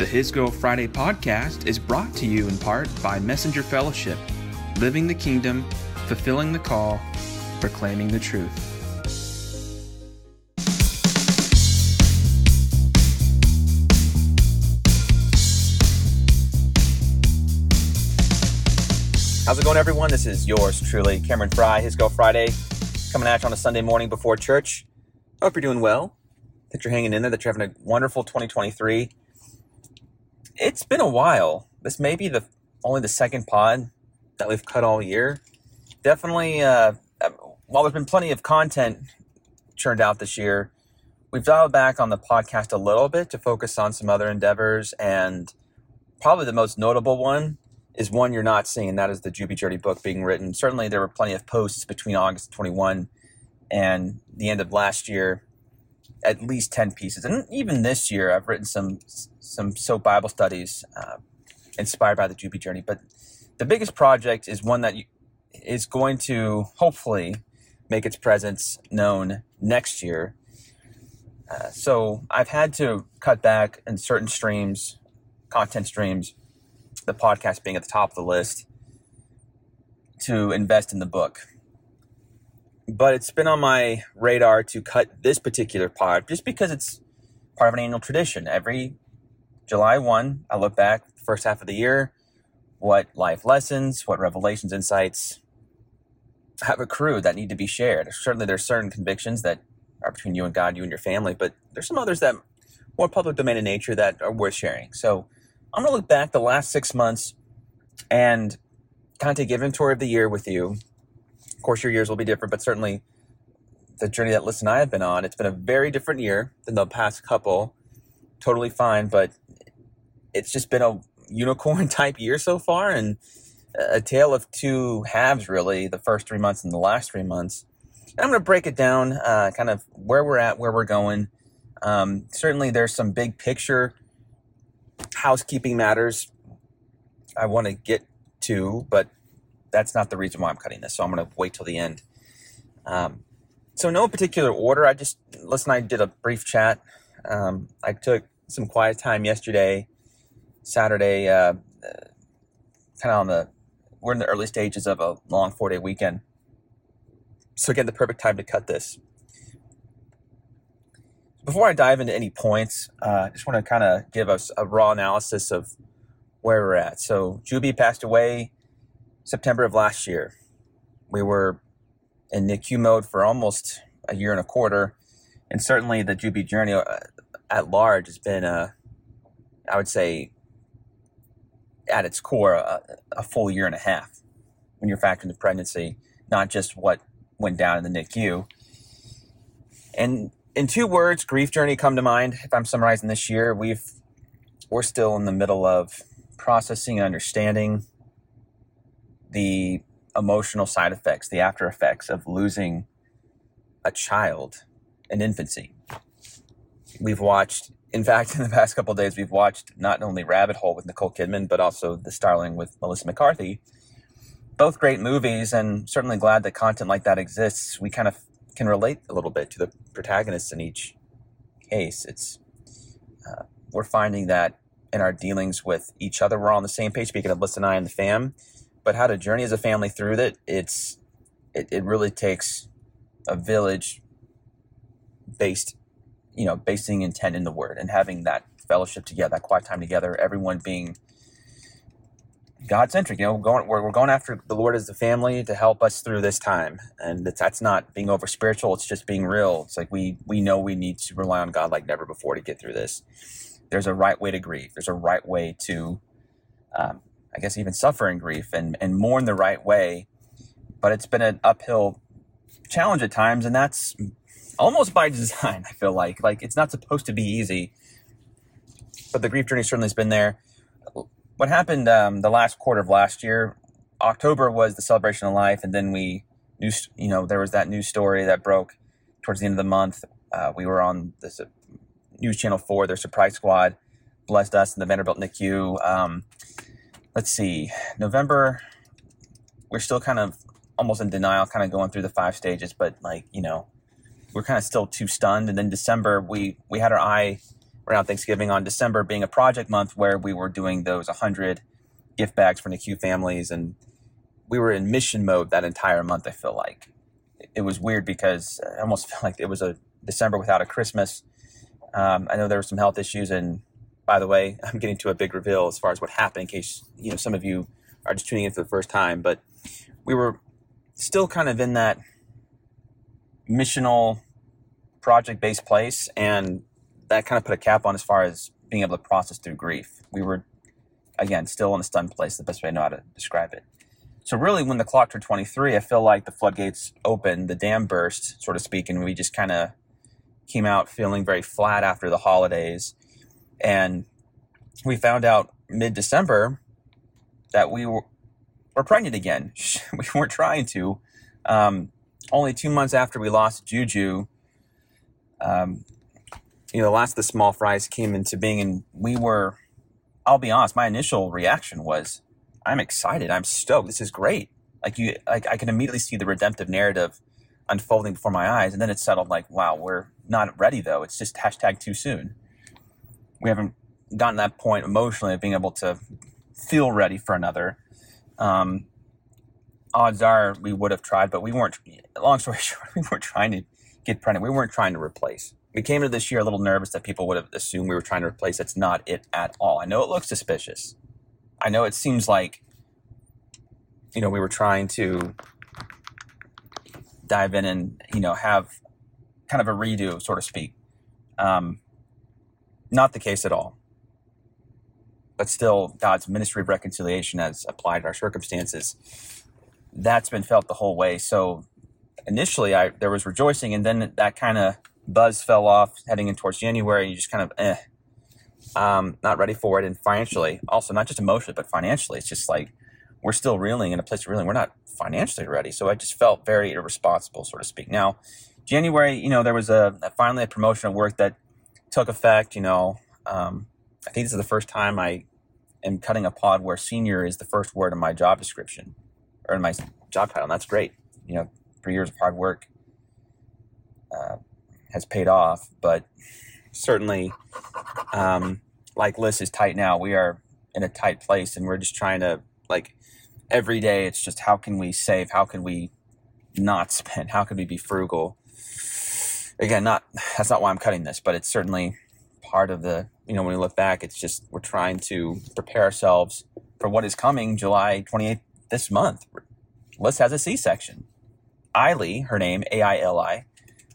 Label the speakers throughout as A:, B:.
A: The His Girl Friday podcast is brought to you in part by Messenger Fellowship, living the kingdom, fulfilling the call, proclaiming the truth.
B: How's it going, everyone? This is yours truly, Cameron Fry, His Girl Friday, coming at you on a Sunday morning before church. I hope you're doing well, that you're hanging in there, that you're having a wonderful 2023. It's been a while. This may be the only the second pod that we've cut all year. Definitely, uh, while there's been plenty of content churned out this year, we've dialed back on the podcast a little bit to focus on some other endeavors. And probably the most notable one is one you're not seeing, and that is the Juby Journey book being written. Certainly, there were plenty of posts between August 21 and the end of last year, at least 10 pieces. And even this year, I've written some some soap Bible studies uh, inspired by the Juby Journey. But the biggest project is one that is going to hopefully make its presence known next year. Uh, so I've had to cut back in certain streams, content streams, the podcast being at the top of the list, to invest in the book. But it's been on my radar to cut this particular pod just because it's part of an annual tradition. Every July 1, I look back the first half of the year, what life lessons, what revelations, insights have accrued that need to be shared. Certainly, there's certain convictions that are between you and God, you and your family, but there's some others that more public domain in nature that are worth sharing. So I'm going to look back the last six months and kind of take inventory of the year with you. Of course, your years will be different, but certainly the journey that Liz and I have been on, it's been a very different year than the past couple. Totally fine, but it's just been a unicorn type year so far and a tale of two halves, really the first three months and the last three months. And I'm going to break it down, uh, kind of where we're at, where we're going. Um, certainly, there's some big picture housekeeping matters I want to get to, but that's not the reason why I'm cutting this. So I'm going to wait till the end. Um, so no particular order. I just and I did a brief chat. Um, I took some quiet time yesterday, Saturday, uh, kind of on the we're in the early stages of a long four day weekend. So again, the perfect time to cut this. Before I dive into any points, uh, I just want to kind of give us a raw analysis of where we're at. So Juby passed away September of last year. We were in NICU mode for almost a year and a quarter, and certainly the Juby journey uh, at large has been a, I would say, at its core, a, a full year and a half when you're factoring the pregnancy, not just what went down in the NICU. And in two words, grief journey come to mind. If I'm summarizing this year, we've we're still in the middle of processing and understanding the emotional side effects, the after effects of losing a child in infancy. We've watched, in fact, in the past couple days, we've watched not only Rabbit Hole with Nicole Kidman, but also The Starling with Melissa McCarthy. Both great movies, and certainly glad that content like that exists. We kind of can relate a little bit to the protagonists in each case. It's uh, we're finding that in our dealings with each other, we're all on the same page. Speaking of Liz and I and the fam, but how to journey as a family through that, it's it, it really takes a village based, you know, basing intent in the word and having that fellowship together, that quiet time together, everyone being God centric. You know, we're going, we're, we're going after the Lord as a family to help us through this time, and that's, that's not being over spiritual. It's just being real. It's like we we know we need to rely on God like never before to get through this. There's a right way to grieve. There's a right way to, um, I guess, even suffer in grief and and mourn the right way. But it's been an uphill challenge at times, and that's almost by design. I feel like like it's not supposed to be easy, but the grief journey certainly has been there. What happened um, the last quarter of last year? October was the celebration of life, and then we news. You know, there was that news story that broke towards the end of the month. Uh, we were on this uh, news channel four. Their surprise squad blessed us in the Vanderbilt NICU. Um, let's see, November. We're still kind of almost in denial, kind of going through the five stages, but like you know, we're kind of still too stunned. And then December, we we had our eye around Thanksgiving on December being a project month where we were doing those 100 gift bags for NICU families. And we were in mission mode that entire month, I feel like. It was weird because I almost felt like it was a December without a Christmas. Um, I know there were some health issues. And by the way, I'm getting to a big reveal as far as what happened in case, you know, some of you are just tuning in for the first time. But we were still kind of in that missional project based place. And that kind of put a cap on as far as being able to process through grief. We were, again, still in a stunned place, the best way I know how to describe it. So, really, when the clock turned 23, I feel like the floodgates opened, the dam burst, so to speak, and we just kind of came out feeling very flat after the holidays. And we found out mid December that we were, were pregnant again. we weren't trying to. Um, only two months after we lost Juju, um, you know, the last of the small fries came into being, and we were, I'll be honest, my initial reaction was, I'm excited. I'm stoked. This is great. Like you, like I can immediately see the redemptive narrative unfolding before my eyes, and then it settled like, wow, we're not ready though. It's just hashtag too soon. We haven't gotten that point emotionally of being able to feel ready for another. Um, odds are we would have tried, but we weren't. Long story short, we weren't trying to get pregnant. We weren't trying to replace. We came into this year a little nervous that people would have assumed we were trying to replace. That's not it at all. I know it looks suspicious. I know it seems like, you know, we were trying to dive in and, you know, have kind of a redo, so to speak. Um, not the case at all. But still, God's ministry of reconciliation as applied to our circumstances, that's been felt the whole way. So initially, I there was rejoicing, and then that kind of buzz fell off heading in towards January. You just kind of, eh, um, not ready for it. And financially, also not just emotionally, but financially, it's just like we're still reeling in a place of reeling. We're not financially ready. So I just felt very irresponsible, so to speak. Now, January, you know, there was a, a finally a promotion of work that took effect. You know, um, I think this is the first time I am cutting a pod where senior is the first word in my job description or in my job title. And that's great. You know, three years of hard work uh, has paid off, but certainly, um, like Liz is tight now. We are in a tight place, and we're just trying to like every day. It's just how can we save? How can we not spend? How can we be frugal? Again, not that's not why I'm cutting this, but it's certainly part of the you know when we look back, it's just we're trying to prepare ourselves for what is coming July 28th this month. Liz has a C-section. Aili, her name A I L I,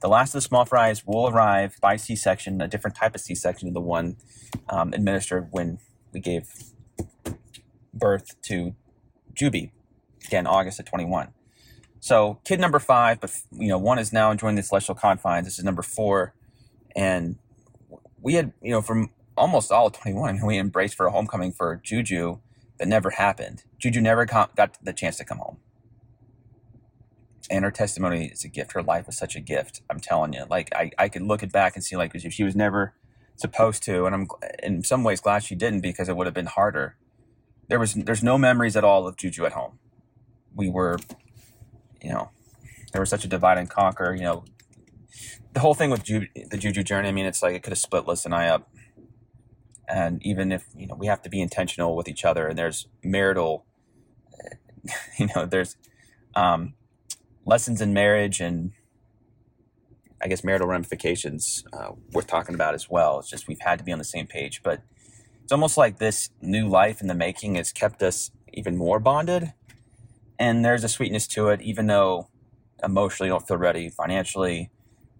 B: the last of the small fries will arrive by C section, a different type of C section than the one um, administered when we gave birth to Juby, again, August of 21. So, kid number five, but you know, one is now enjoying the celestial confines. This is number four. And we had, you know, from almost all of 21, I mean, we embraced for a homecoming for Juju that never happened. Juju never got the chance to come home and her testimony is a gift. Her life was such a gift. I'm telling you, like I, I could look it back and see like she was never supposed to, and I'm in some ways glad she didn't because it would have been harder. There was there's no memories at all of Juju at home. We were, you know, there was such a divide and conquer. You know, the whole thing with Ju- the Juju journey. I mean, it's like it could have split Liz and I up. And even if you know, we have to be intentional with each other. And there's marital, you know, there's um, lessons in marriage and I guess marital ramifications uh, worth talking about as well. It's just we've had to be on the same page, but it's almost like this new life in the making has kept us even more bonded. And there's a sweetness to it, even though emotionally I don't feel ready, financially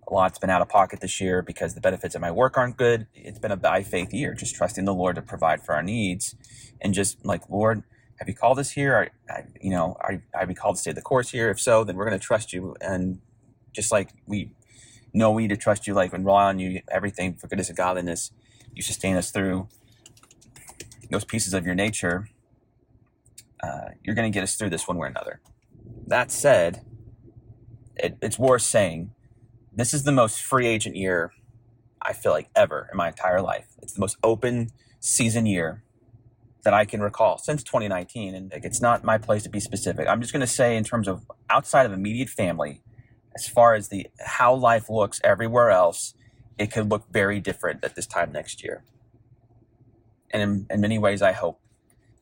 B: a lot's been out of pocket this year because the benefits of my work aren't good. It's been a by faith year, just trusting the Lord to provide for our needs, and just like Lord, have you called us here? Are, you know, are, are we called to stay the course here? If so, then we're going to trust you. And just like we know we need to trust you, like and rely on you, everything for goodness and godliness, you sustain us through those pieces of your nature. Uh, you're going to get us through this one way or another. That said, it, it's worth saying this is the most free agent year I feel like ever in my entire life. It's the most open season year that I can recall since 2019. And it's not my place to be specific. I'm just going to say, in terms of outside of immediate family, as far as the how life looks everywhere else, it could look very different at this time next year. And in, in many ways, I hope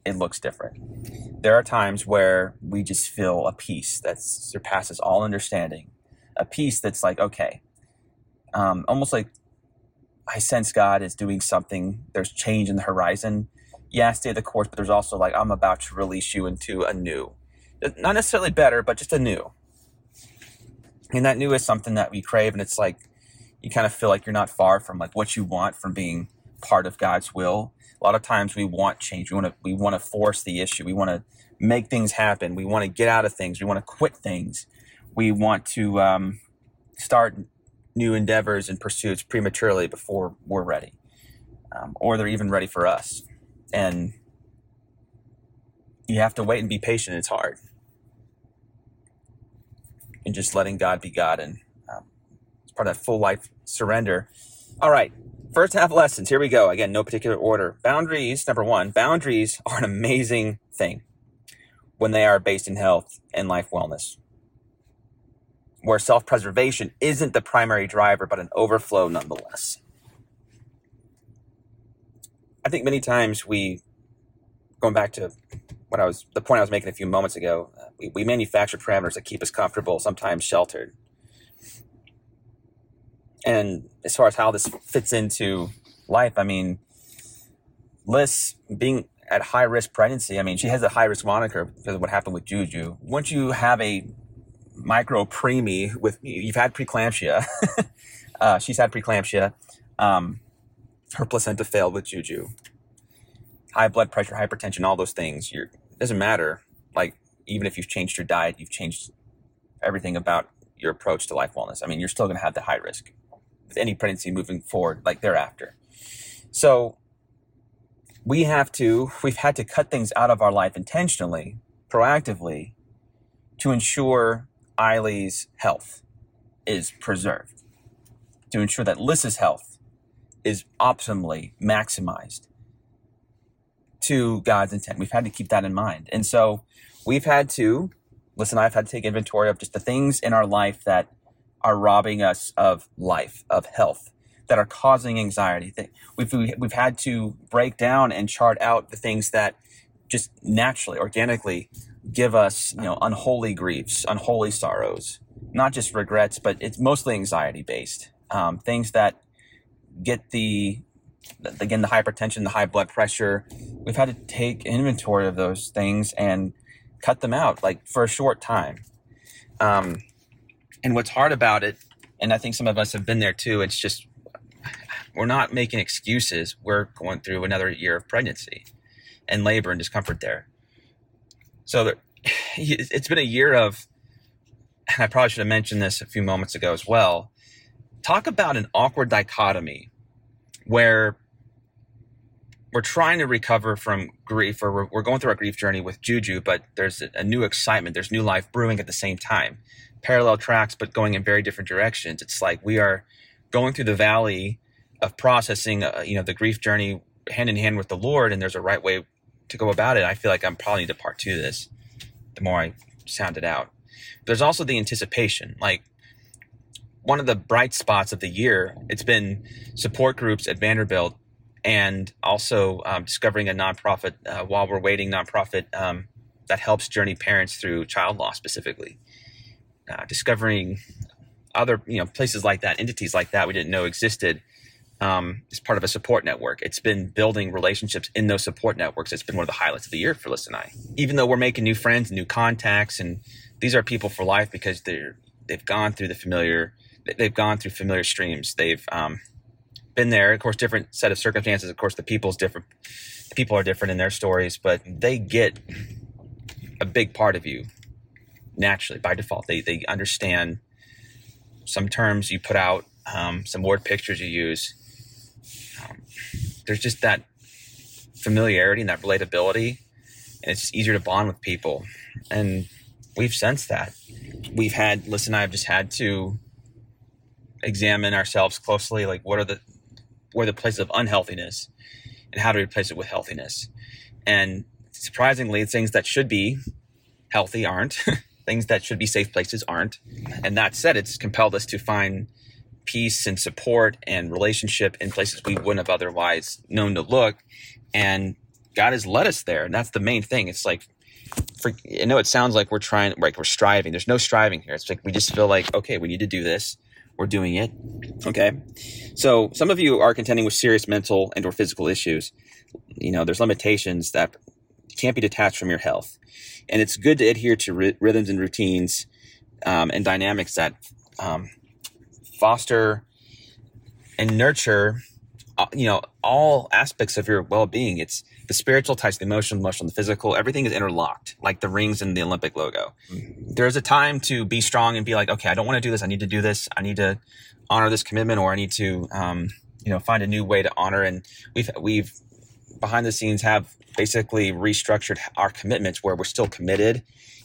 B: it looks different. There are times where we just feel a peace that surpasses all understanding, a peace that's like, okay, um, almost like I sense God is doing something. There's change in the horizon. Yeah, stay the course, but there's also like, I'm about to release you into a new. Not necessarily better, but just a new. And that new is something that we crave. And it's like, you kind of feel like you're not far from like what you want from being part of God's will. A lot of times we want change. We want to, we want to force the issue. We want to make things happen. We want to get out of things. We want to quit things. We want to um, start new endeavors and pursuits prematurely before we're ready, um, or they're even ready for us. And you have to wait and be patient. It's hard. And just letting God be God, and um, it's part of that full life surrender. All right, first half lessons. Here we go. Again, no particular order. Boundaries. Number one, boundaries are an amazing thing when they are based in health and life wellness where self preservation isn't the primary driver, but an overflow nonetheless. I think many times we, going back to what I was, the point I was making a few moments ago, uh, we, we manufacture parameters that keep us comfortable, sometimes sheltered. And as far as how this fits into life, I mean, Liz being at high risk pregnancy, I mean, she has a high risk moniker because of what happened with Juju. Once you have a micro preemie with you've had preeclampsia. uh, she's had preeclampsia. Um, her placenta failed with Juju. High blood pressure, hypertension, all those things. You're it doesn't matter. Like even if you've changed your diet, you've changed everything about your approach to life wellness. I mean, you're still going to have the high risk any pregnancy moving forward, like thereafter. So we have to, we've had to cut things out of our life intentionally, proactively, to ensure Aili's health is preserved, to ensure that Liz's health is optimally maximized to God's intent. We've had to keep that in mind. And so we've had to, listen, I've had to take inventory of just the things in our life that are robbing us of life, of health, that are causing anxiety. We've, we've had to break down and chart out the things that just naturally, organically give us, you know, unholy griefs, unholy sorrows, not just regrets, but it's mostly anxiety based. Um, things that get the, again, the hypertension, the high blood pressure. We've had to take inventory of those things and cut them out, like for a short time. Um, and what's hard about it, and I think some of us have been there too, it's just we're not making excuses. We're going through another year of pregnancy and labor and discomfort there. So there, it's been a year of, and I probably should have mentioned this a few moments ago as well. Talk about an awkward dichotomy where we're trying to recover from grief or we're, we're going through our grief journey with Juju, but there's a, new excitement, there's new life brewing at the same time. Parallel tracks, but going in very different directions. It's like we are going through the valley of processing, uh, you know, the grief journey hand in hand with the Lord, and there's a right way to go about it, I feel like I'm probably need to part two this. The more I sound it out, there's also the anticipation. Like one of the bright spots of the year, it's been support groups at Vanderbilt, and also um, discovering a nonprofit uh, while we're waiting nonprofit um, that helps journey parents through child loss specifically. Uh, discovering other you know places like that, entities like that we didn't know existed um, is part of a support network. It's been building relationships in those support networks. It's been one of the highlights of the year for Liz and I. Even though we're making new friends, new contacts, and these are people for life because they're they've gone through the familiar, they've gone through familiar streams. They've um, been there. Of course, different set of circumstances. Of course, the people's different. The people are different in their stories, but they get a big part of you naturally by default. They they understand some terms you put out, um, some word pictures you use there's just that familiarity and that relatability, and it's just easier to bond with people. And we've sensed that. We've had, Liz and I have just had to examine ourselves closely. Like, what are the where the places of unhealthiness, and how to replace it with healthiness? And surprisingly, things that should be healthy aren't. things that should be safe places aren't. And that said, it's compelled us to find peace and support and relationship in places we wouldn't have otherwise known to look. And God has led us there. And that's the main thing. It's like, for, I know it sounds like we're trying, like we're striving. There's no striving here. It's like we just feel like, okay, we need to do this. We're doing it. Okay. So some of you are contending with serious mental and or physical issues. You know, there's limitations that can't be detached from your health. And it's good to adhere to ry- rhythms and routines um, and dynamics that um, foster and nurture uh, you know all aspects of your well-being it's the spiritual ties the emotional emotional the physical everything is interlocked like the rings in the olympic logo mm-hmm. there's a time to be strong and be like okay i don't want to do this i need to do this i need to honor this commitment or i need to um, you know find a new way to honor and we've we've behind the scenes have basically restructured our commitments where we're still committed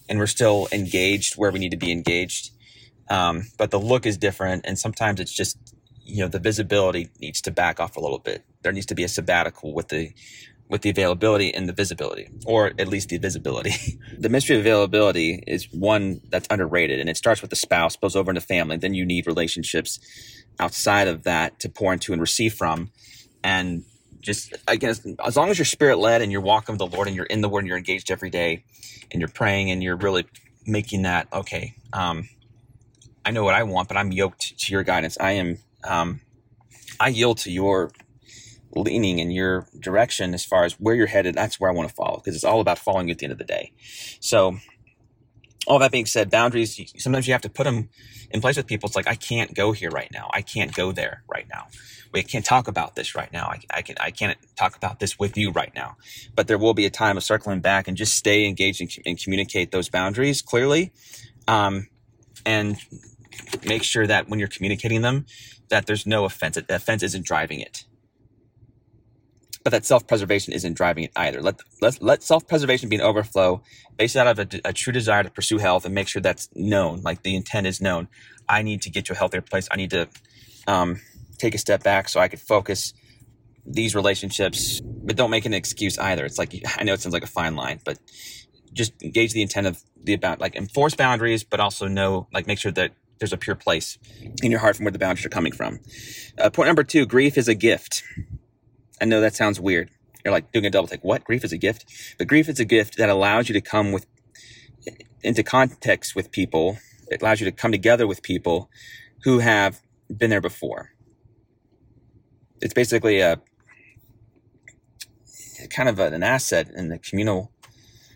B: and we're still engaged where we need to be engaged um, but the look is different, and sometimes it's just you know the visibility needs to back off a little bit. There needs to be a sabbatical with the with the availability and the visibility, or at least the visibility. the mystery of availability is one that's underrated, and it starts with the spouse, spills over into family. Then you need relationships outside of that to pour into and receive from, and just again, as long as you're spirit led and you're walking with the Lord and you're in the Word and you're engaged every day, and you're praying and you're really making that okay. Um, I know what I want, but I'm yoked to your guidance. I am, um, I yield to your leaning in your direction as far as where you're headed. That's where I want to follow because it's all about following you at the end of the day. So, all that being said, boundaries, sometimes you have to put them in place with people. It's like, I can't go here right now. I can't go there right now. We can't talk about this right now. I, I, can, I can't talk about this with you right now. But there will be a time of circling back and just stay engaged and, and communicate those boundaries clearly. Um, and make sure that when you're communicating them, that there's no offense. That offense isn't driving it. But that self-preservation isn't driving it either. Let let, let self-preservation be an overflow based out of a, a true desire to pursue health and make sure that's known. Like the intent is known. I need to get to a healthier place. I need to um, take a step back so I could focus these relationships, but don't make an excuse either. It's like I know it sounds like a fine line, but just gauge the intent of the about like enforce boundaries, but also know like make sure that there's a pure place in your heart from where the boundaries are coming from. Uh, point number two: grief is a gift. I know that sounds weird. You're like doing a double take. What? Grief is a gift, but grief is a gift that allows you to come with into context with people. It allows you to come together with people who have been there before. It's basically a kind of an asset in the communal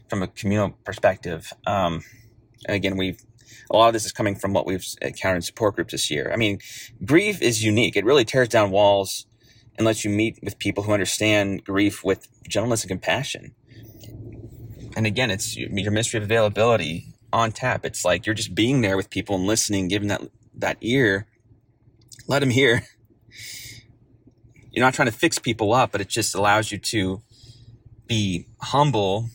B: from a communal perspective. Um, and again, we've a lot of this is coming from what we've encountered in support groups this year. I mean, grief is unique. It really tears down walls and lets you meet with people who understand grief with gentleness and compassion. And again, it's your mystery of availability on tap. It's like you're just being there with people and listening, giving that that ear. Let them hear. You're not trying to fix people up, but it just allows you to be humble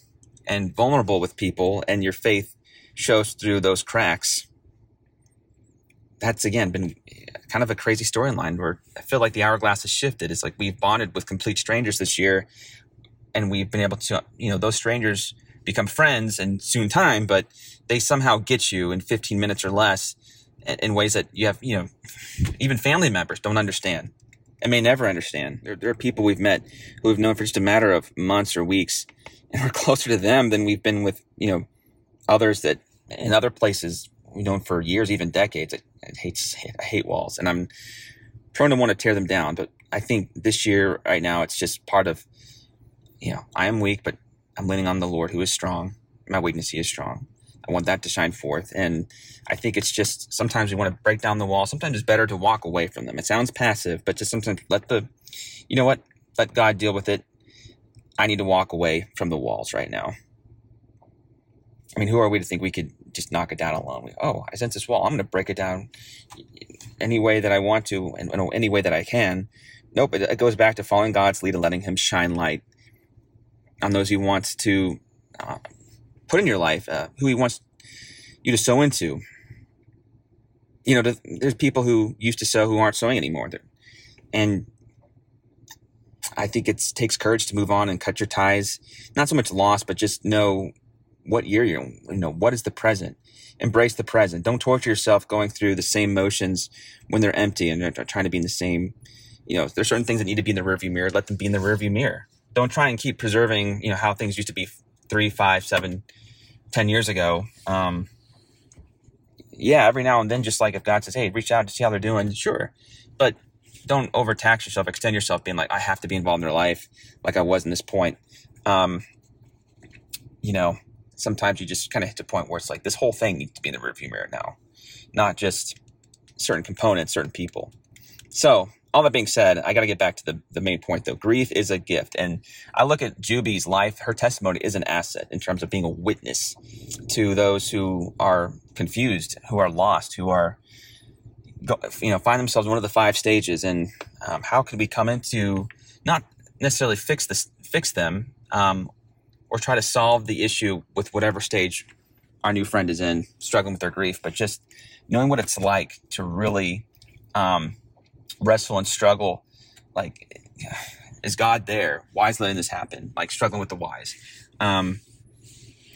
B: and vulnerable with people, and your faith shows through those cracks. That's again been eh, kind of a crazy storyline where I feel like the hourglass has shifted. It's like we've bonded with complete strangers this year, and we've been able to, you know, those strangers become friends in soon time, but they somehow get you in 15 minutes or less in ways that you have, you know, even family members don't understand and may never understand. There, there, are people we've met who we've known for just a matter of months or weeks, and we're closer to them than we've been with, you know, others that in other places we've known for years, even decades. I, I hate I hate walls, and I'm prone to want to tear them down. But I think this year, right now, it's just part of you know I am weak, but I'm leaning on the Lord who is strong. My weakness, He is strong. I want that to shine forth, and I think it's just sometimes we want to break down the wall. Sometimes it's better to walk away from them. It sounds passive, but just sometimes let the, you know what, let God deal with it. I need to walk away from the walls right now. I mean, who are we to think we could just knock it down alone? Oh, I sense this wall. I'm going to break it down any way that I want to and any way that I can. Nope, it, it, goes back to following God's lead and letting Him shine light on those He wants to uh, put in your life, uh, who He wants you to sow into. You know, there's people who used to sow who aren't sowing anymore. And I think it takes courage to move on and cut your ties. Not so much loss, but just know what year you're. You know, what is the present? Embrace the present. Don't torture yourself going through the same motions when they're empty and they're trying to be in the same. You know, there's certain things that need to be in the rearview mirror. Let them be in the rearview mirror. Don't try and keep preserving. You know how things used to be three, five, seven, ten years ago. Um, yeah, every now and then, just like if God says, "Hey, reach out to see how they're doing," sure, but don't overtax yourself, extend yourself, being like, "I have to be involved in their life," like I was in this point. Um, you know, sometimes you just kind of hit the point where it's like this whole thing needs to be in the rearview mirror now, not just certain components, certain people. So, all that being said, I got to get back to the, the main point though. Grief is a gift. And I look at Juby's life, her testimony is an asset in terms of being a witness to those who are confused, who are lost, who are, you know, find themselves in one of the five stages. And um, how can we come into not necessarily fix this, fix them, um, or try to solve the issue with whatever stage our new friend is in, struggling with their grief, but just knowing what it's like to really um, wrestle and struggle. Like, is God there? Why is letting this happen? Like struggling with the whys. Um,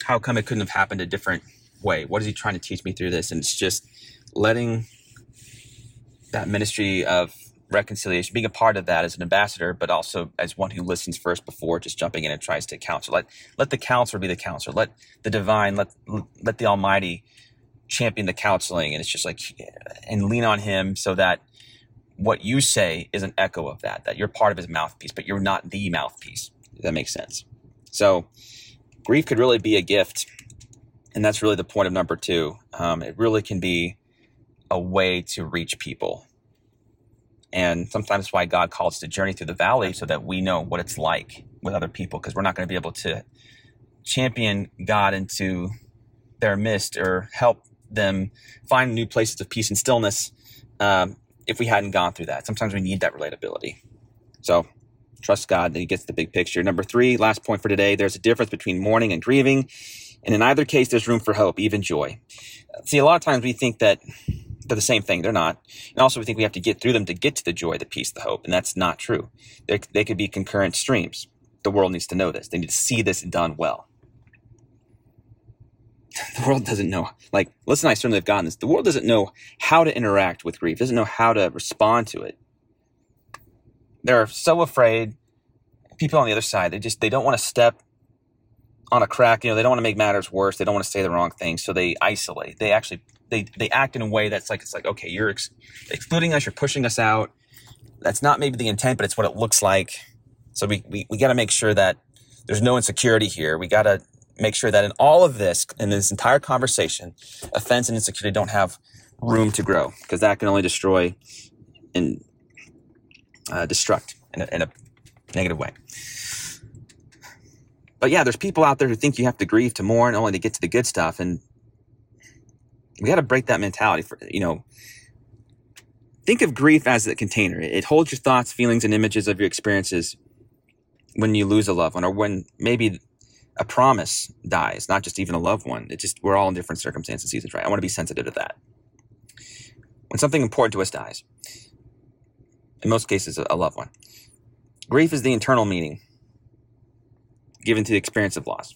B: how come it couldn't have happened a different way? What is He trying to teach me through this? And it's just letting that ministry of reconciliation, being a part of that as an ambassador, but also as one who listens first before just jumping in and tries to counsel. Let let the counselor be the counselor. Let the divine, let let the Almighty champion the counseling, and it's just like and lean on Him so that what you say is an echo of that. That you're part of His mouthpiece, but you're not the mouthpiece. That makes sense. So grief could really be a gift, and that's really the point of number two. Um, it really can be a way to reach people and sometimes why God calls to journey through the valley so that we know what it's like with other people because we're not going to be able to champion God into their midst or help them find new places of peace and stillness um, if we hadn't gone through that. Sometimes we need that relatability. So trust God that He gets the big picture. Number three, last point for today there's a difference between mourning and grieving. And in either case, there's room for hope, even joy. See, a lot of times we think that they're the same thing. They're not. And also, we think we have to get through them to get to the joy, the peace, the hope. And that's not true. They're, they could be concurrent streams. The world needs to know this. They need to see this done well. The world doesn't know. Like, listen, I certainly have gotten this. The world doesn't know how to interact with grief, doesn't know how to respond to it. They're so afraid. People on the other side, they just they don't want to step on a crack. You know, they don't want to make matters worse. They don't want to say the wrong thing, so they isolate. They actually they they act in a way that's like it's like okay, you're ex- excluding us, you're pushing us out. That's not maybe the intent, but it's what it looks like. So we we, we got to make sure that there's no insecurity here. We got to make sure that in all of this, in this entire conversation, offense and insecurity don't have room to grow because that can only destroy and uh, destruct in a, in a negative way. But yeah, there's people out there who think you have to grieve to mourn only to get to the good stuff, and we got to break that mentality for, you know, think of grief as a container. It holds your thoughts, feelings, and images of your experiences when you lose a loved one or when maybe a promise dies, not just even a loved one. It just, we're all in different circumstances, seasons, right? I want to be sensitive to that. When something important to us dies, in most cases, a loved one, grief is the internal meaning given to the experience of loss.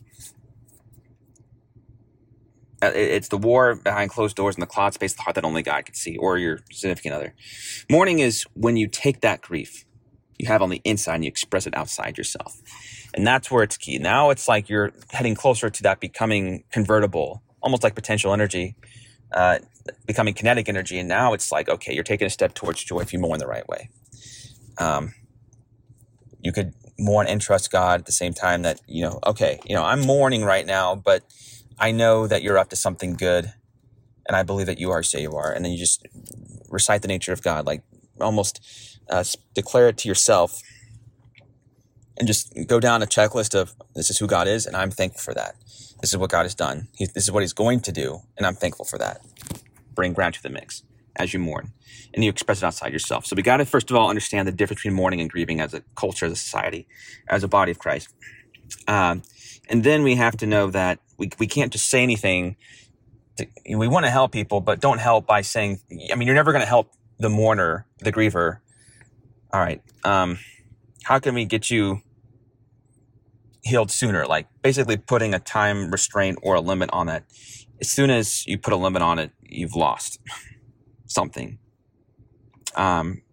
B: Uh, it's the war behind closed doors in the cloud space, the heart that only God can see, or your significant other. Mourning is when you take that grief you have on the inside and you express it outside yourself. And that's where it's key. Now it's like you're heading closer to that becoming convertible, almost like potential energy, uh, becoming kinetic energy. And now it's like, okay, you're taking a step towards joy if you mourn the right way. Um, you could mourn and trust God at the same time that, you know, okay, you know, I'm mourning right now, but I know that you're up to something good, and I believe that you are, say you are. And then you just recite the nature of God, like almost uh, declare it to yourself, and just go down a checklist of this is who God is, and I'm thankful for that. This is what God has done. He, this is what He's going to do, and I'm thankful for that. Bring gratitude to the mix as you mourn, and you express it outside yourself. So we got to first of all understand the difference between mourning and grieving as a culture, as a society, as a body of Christ. Um, and then we have to know that we, we can't just say anything. To, we want to help people, but don't help by saying, I mean, you're never going to help the mourner, the griever. All right. Um, how can we get you healed sooner. Like basically putting a time restraint or a limit on that. As soon as you put a limit on it, you've lost something. Um,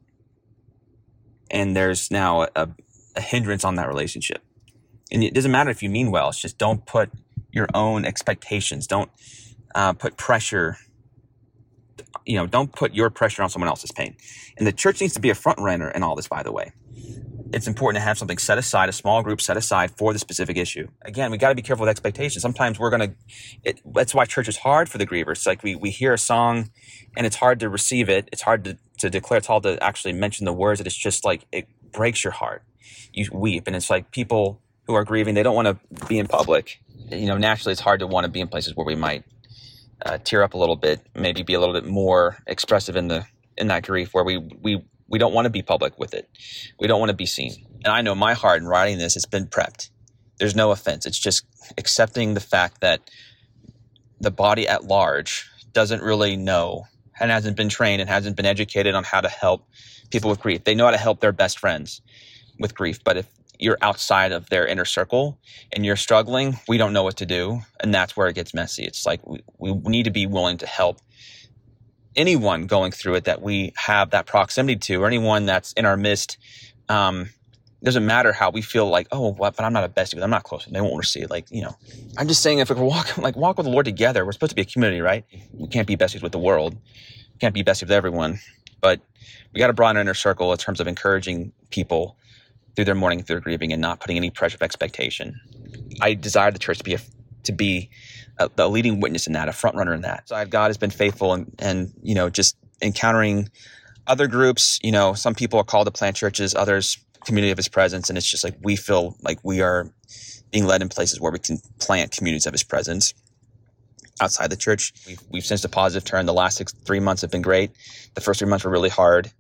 B: and there's now a, a hindrance on that relationship. And it doesn't matter if you mean well. It's just don't put your own expectations. Don't uh, put pressure. You know, don't put your pressure on someone else's pain. And the church needs to be a front runner in all this. By the way, it's important to have something set aside, a small group set aside for the specific issue. Again, we got to be careful with expectations. Sometimes we're going to, that's why church is hard for the grievers. It's like we, we hear a song and it's hard to receive it. It's hard to, to declare. It's hard to actually mention the words. It's just like, it breaks your heart. You weep. And it's like people who are grieving, they don't want to be in public. You know, naturally, it's hard to want to be in places where we might uh, tear up a little bit, maybe be a little bit more expressive in the in that grief, where we we we don't want to be public with it. We don't want to be seen. And I know my heart in writing this, it's been prepped. There's no offense. It's just accepting the fact that the body at large doesn't really know and hasn't been trained and hasn't been educated on how to help people with grief. They know how to help their best friends with grief, but if you're outside of their inner circle and you're struggling, we don't know what to do. And that's where it gets messy. It's like we, we need to be willing to help anyone going through it that we have that proximity to, or anyone that's in our midst. Um, doesn't matter how we feel like, oh, what, but I'm not a bestie, but I'm not close. They won't receive. Like, you know, I'm just saying if we walk, like walk with the Lord together, we're supposed to be a community, right? We can't be besties with the world. Can't be besties with everyone, but we got to broaden our inner circle in terms of encouraging people through their mourning, through their grieving, and not putting any pressure of expectation. I desire the church to be a, to be a, a leading witness in that, a front runner in that. So God has been faithful, and and you know just encountering other groups. You know, some people are called to plant churches, others community of His presence, and it's just like we feel like we are being led in places where we can plant communities of His presence outside the church. We've, we've sensed a positive turn. The last six, three months have been great. The first three months were really hard.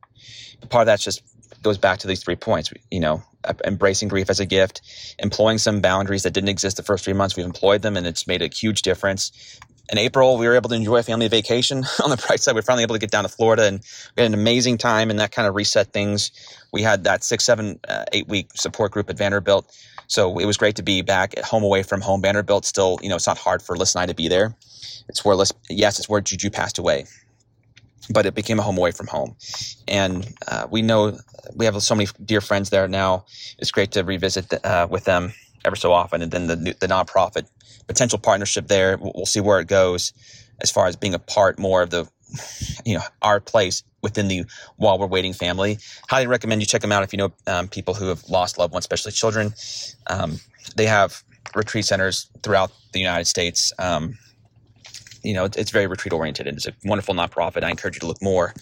B: But part of that's just goes back to these three points. You know, embracing grief as a gift, employing some boundaries that didn't exist the first three months. We've employed them, and it's made a huge difference. In April, we were able to enjoy a family vacation. On the bright side, we are finally able to get down to Florida, and we had an amazing time, and that kind of reset things. We had that six, seven, uh, eight week support group at Vanderbilt, so it was great to be back at home, away from home. Vanderbilt still, you know, it's not hard for Liz and I to be there. It's where, yes, it's where Juju passed away but it became a home away from home. And uh, we know we have so many dear friends there now. It's great to revisit the, uh, with them ever so often. And then the, the nonprofit potential partnership there, we'll, see where it goes as far as being a part more of the, you know, our place within the while we're waiting family. Highly recommend you check them out if you know um, people who have lost loved ones, especially children. Um, they have retreat centers throughout the United States. Um, you know, it's very retreat oriented and it's a wonderful nonprofit. I encourage you to look more,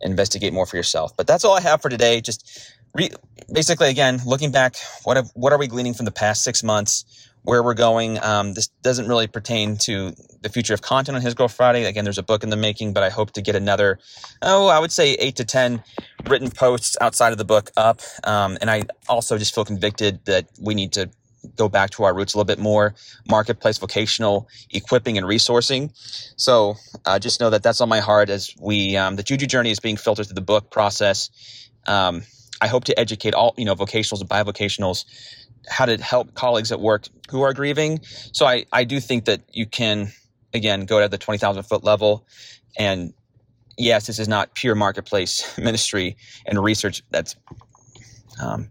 B: investigate more for yourself. But that's all I have for today. Just re- basically, again, looking back, what have, what are we gleaning from the past six months? Where we're going. Um, this doesn't really pertain to the future of content on His Girl Friday. Again, there's a book in the making, but I hope to get another, oh, I would say eight to 10 written posts outside of the book up. Um, and I also just feel convicted that we need to go back to our roots a little bit more. Marketplace vocational equipping and resourcing. So uh, just know that that's on my heart as we um, the juju journey is being filtered through the book process. Um, i hope to educate all you know vocationals and bivocationals how to help colleagues at work who are grieving. So i, I do think that you can again go to the 20000 foot level. And yes this is not pure marketplace ministry and research that's um,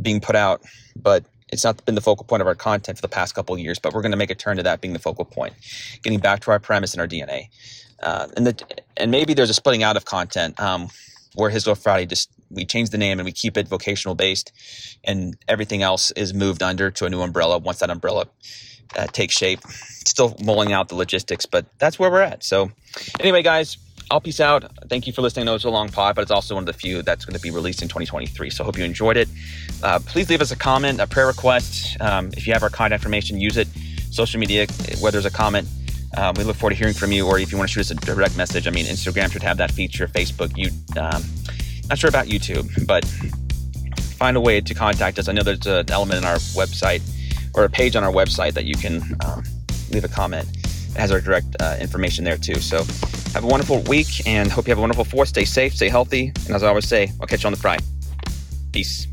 B: being put out but it's not been the focal point of our content for the past couple of years, but we're going to make a turn to that being the focal point, getting back to our premise and our DNA. Uh, and the, and maybe there's a splitting out of content um, where His Girl Friday just we change the name and we keep it vocational based, and everything else is moved under to a new umbrella once that umbrella uh, takes shape. Still mulling out the logistics, but that's where we're at. So, anyway, guys, I'll peace out. Thank you for listening. I know it's a long pod, but it's also one of the few that's going to be released in 2023. So hope you enjoyed it. Uh, please leave us a comment, a prayer request. Um, if you have our contact information, use it. Social media, where there's a comment. Um, we look forward to hearing from you, or if you want to shoot us a direct message. I mean, Instagram should have that feature. Facebook, you, um, not sure about YouTube, but find a way to contact us. I know there's an element in our website or a page on our website that you can um, leave a comment. Has our direct uh, information there too. So have a wonderful week and hope you have a wonderful fourth. Stay safe, stay healthy. And as I always say, I'll catch you on the fry. Peace.